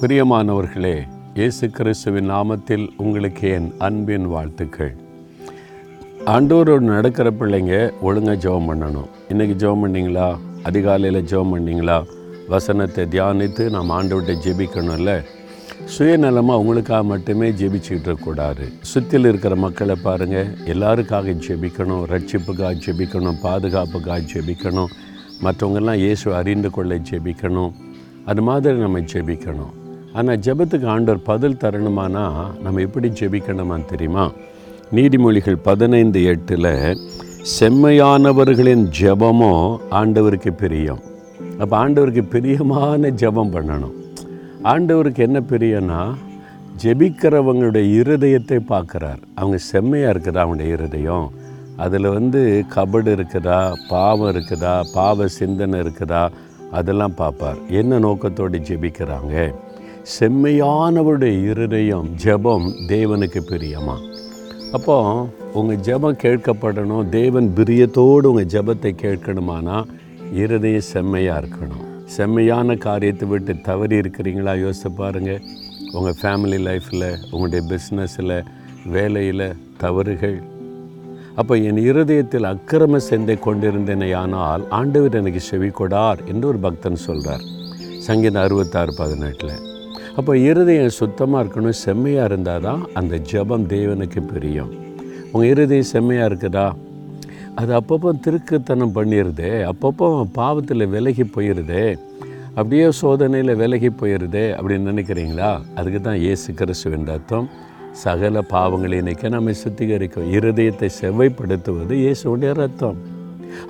பிரியமானவர்களே இயேசு கிறிஸ்துவின் நாமத்தில் உங்களுக்கு என் அன்பின் வாழ்த்துக்கள். ஆண்டோரோடு நடக்கிற பிள்ளைங்க ஒழுங்காக ஜெபம் பண்ணணும். இன்றைக்கி ஜெபம் பண்ணிங்களா? அதிகாலையில் ஜெபம் பண்ணிங்களா? வசனத்தை தியானித்து நாம் ஆண்டவர்கிட்ட ஜெபிக்கணும்ல? சுயநலமாக அவங்களுக்காக மட்டுமே ஜெபிச்சுக்கிட்டு இருக்கக்கூடாது. சுற்றில் இருக்கிற மக்களை பாருங்கள் எல்லாருக்காக ஜெபிக்கணும். ரட்சிப்புக்காக ஜெபிக்கணும். பாதுகாப்புக்காக ஜெபிக்கணும். மற்றவங்கெல்லாம் இயேசு அறிந்து கொள்ள ஜெபிக்கணும். அது மாதிரி நம்ம ஜெபிக்கணும். ஆனால் ஜெபத்துக்கு ஆண்டவர் பதில் தரணுமானா நம்ம எப்படி ஜெபிக்கணுமான்னு தெரியுமா? நீதிமொழிகள் பதினைந்து எட்டில் செம்மையானவர்களின் ஜெபமோ ஆண்டவருக்கு பிரியம். அப்போ ஆண்டவருக்கு பிரியமான ஜெபம் பண்ணணும். ஆண்டவருக்கு என்ன பிரியம்னா ஜெபிக்கிறவங்களுடைய இருதயத்தை பார்க்குறார். அவங்க செம்மையாக இருக்குதா அவங்களுடைய இருதயம்? அதில் வந்து கபடு இருக்குதா? பாவம் இருக்குதா? பாவ சிந்தனை இருக்குதா? அதெல்லாம் பார்ப்பார். என்ன நோக்கத்தோடு ஜெபிக்கிறாங்க? செம்மையானவருடைய இருதயம் ஜெபம் தேவனுக்கு பிரியமா? அப்போ உங்கள் ஜெபம் கேட்கப்படணும் தேவன் பிரியத்தோடு உங்கள் ஜெபத்தை கேட்கணுமானா இருதயம் செம்மையாக இருக்கணும். செம்மையான காரியத்தை விட்டு தவறி இருக்கிறீங்களா? யோசித்து பாருங்கள் உங்கள் ஃபேமிலி லைஃப்பில் உங்களுடைய பிஸ்னஸில் வேலையில் தவறுகள். அப்போ என் இருதயத்தில் அக்கிரம செந்தை கொண்டிருந்தேனே ஆனால் ஆண்டவர் எனக்கு செவி கொடார் என்று ஒரு பக்தன் சொல்கிறார் சங்கீதம் அறுபத்தாறு பதினெட்டில். அப்போ இருதயம் சுத்தமாக இருக்கணும் செம்மையாக இருந்தால் தான் அந்த ஜெபம் தேவனுக்கு பிரியும். உங்கள் இருதயம் செம்மையாக இருக்குதா? அது அப்பப்போ திருக்குத்தனம் பண்ணிடுதே அப்பப்போ பாவத்தில் விலகி போயிடுதே அப்படியே சோதனையில் விலகி போயிடுதே அப்படின்னு நினைக்கிறீங்களா? அதுக்கு தான் இயேசு கிறிஸ்துவின் அர்த்தம் சகல பாவங்களை இன்றைக்கி நம்மை சுத்திகரிக்கும் இருதயத்தை செவ்வைப்படுத்துவது இயேசுடைய ரத்தம்.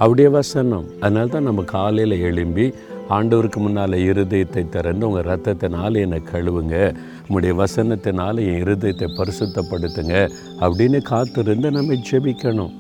அப்படியே வசனம். அதனால தான் நம்ம காலையில் எழும்பி ஆண்டவருக்கு முன்னால் இருதயத்தை திறந்து உங்கள் ரத்தத்தினால என்னை கழுவுங்க. உங்களுடைய வசனத்தினால் என் இருதயத்தை பரிசுத்தப்படுத்துங்க அப்படின்னு காத்திருந்து நம்ம ஜெபிக்கணும்.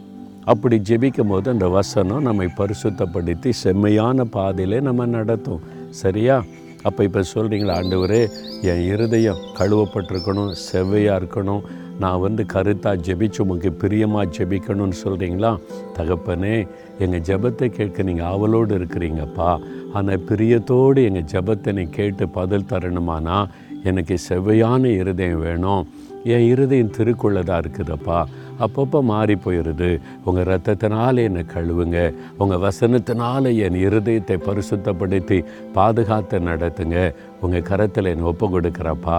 அப்படி ஜெபிக்கும் போது அந்த வசனம் நம்மை பரிசுத்தப்படுத்தி செம்மையான பாதையிலே நம்ம நடத்தும். சரியா? அப்போ இப்போ சொல்கிறீங்களா ஆண்டவரே என் இருதயம் கழுவப்பட்டிருக்கணும் செவ்வையாக இருக்கணும். நான் வந்து கருத்தாக ஜெபிச்சு உமக்கு பிரியமாக ஜெபிக்கணும்னு சொல்கிறீங்களா தகப்பனே எங்கள் ஜெபத்தை கேட்க நீங்கள் ஆவலோடு இருக்கிறீங்கப்பா. ஆனால் பிரியத்தோடு எங்கள் ஜெபத்தை நீ கேட்டு பதில் தரணுமானா எனக்கு செவ்வையான இருதயம் வேணும். என் இருதயம் திருக்குள்ளதாக இருக்குதப்பா. அப்பப்போ மாறி போயிடுது உங்கள் ரத்தத்தினால் என்னை கழுவுங்க. உங்கள் வசனத்தினால் என் இருதயத்தை பரிசுத்தப்படுத்தி பாதுகாத்து நடத்துங்க. உங்கள் கரத்தில் என்னை ஒப்பு கொடுக்குறப்பா.